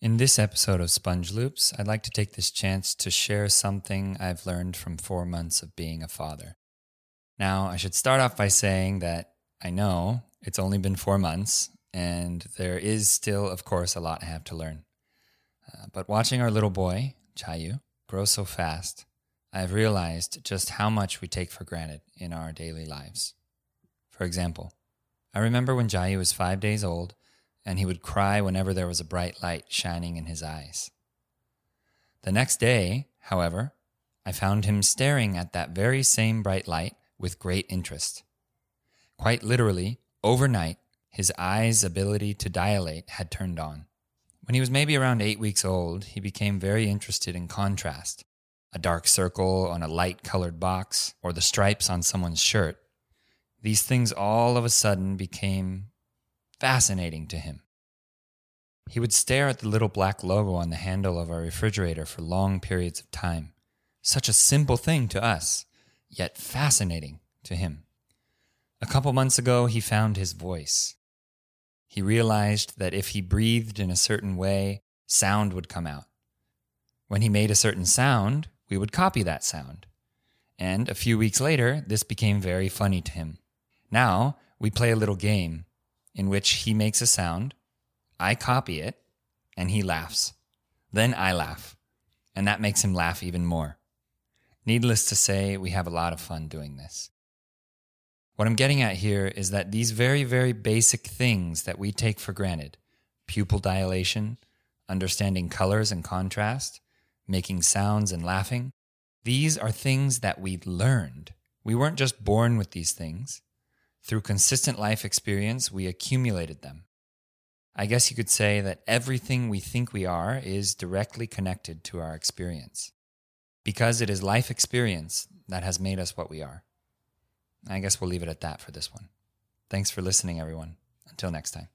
In this episode of Sponge Loops, I'd like to take this chance to share something I've learned from four months of being a father. Now, I should start off by saying that I know it's only been four months, and there is still, of course, a lot I have to learn. Uh, but watching our little boy, Chayu, grow so fast, I have realized just how much we take for granted in our daily lives. For example, I remember when Chayu was five days old and he would cry whenever there was a bright light shining in his eyes. The next day, however, I found him staring at that very same bright light with great interest. Quite literally, overnight, his eyes' ability to dilate had turned on. When he was maybe around eight weeks old, he became very interested in contrast a dark circle on a light colored box, or the stripes on someone's shirt. These things all of a sudden became fascinating to him. He would stare at the little black logo on the handle of our refrigerator for long periods of time. Such a simple thing to us, yet fascinating to him. A couple months ago, he found his voice. He realized that if he breathed in a certain way, sound would come out. When he made a certain sound, we would copy that sound. And a few weeks later, this became very funny to him. Now, we play a little game in which he makes a sound, I copy it, and he laughs. Then I laugh, and that makes him laugh even more. Needless to say, we have a lot of fun doing this. What I'm getting at here is that these very, very basic things that we take for granted pupil dilation, understanding colors and contrast, making sounds and laughing these are things that we learned. We weren't just born with these things. Through consistent life experience, we accumulated them. I guess you could say that everything we think we are is directly connected to our experience. Because it is life experience that has made us what we are. I guess we'll leave it at that for this one. Thanks for listening, everyone. Until next time.